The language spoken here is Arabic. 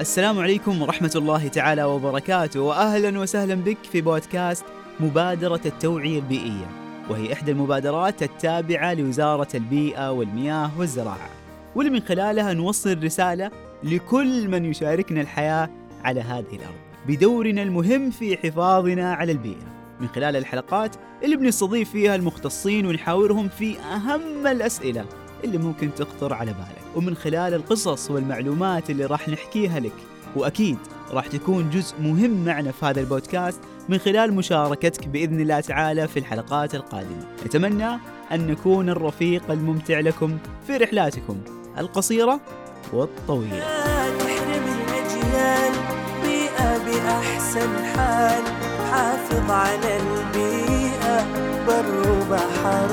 السلام عليكم ورحمة الله تعالى وبركاته وأهلا وسهلا بك في بودكاست مبادرة التوعية البيئية وهي إحدى المبادرات التابعة لوزارة البيئة والمياه والزراعة. واللي من خلالها نوصل رسالة لكل من يشاركنا الحياة على هذه الأرض بدورنا المهم في حفاظنا على البيئة. من خلال الحلقات اللي بنستضيف فيها المختصين ونحاورهم في أهم الأسئلة. اللي ممكن تخطر على بالك. ومن خلال القصص والمعلومات اللي راح نحكيها لك وأكيد راح تكون جزء مهم معنا في هذا البودكاست من خلال مشاركتك بإذن الله تعالى في الحلقات القادمة. نتمنى أن نكون الرفيق الممتع لكم في رحلاتكم القصيرة والطويلة. لا تحرم الأجيال بيئة بأحسن حال. حافظ على البيئة بر وبحر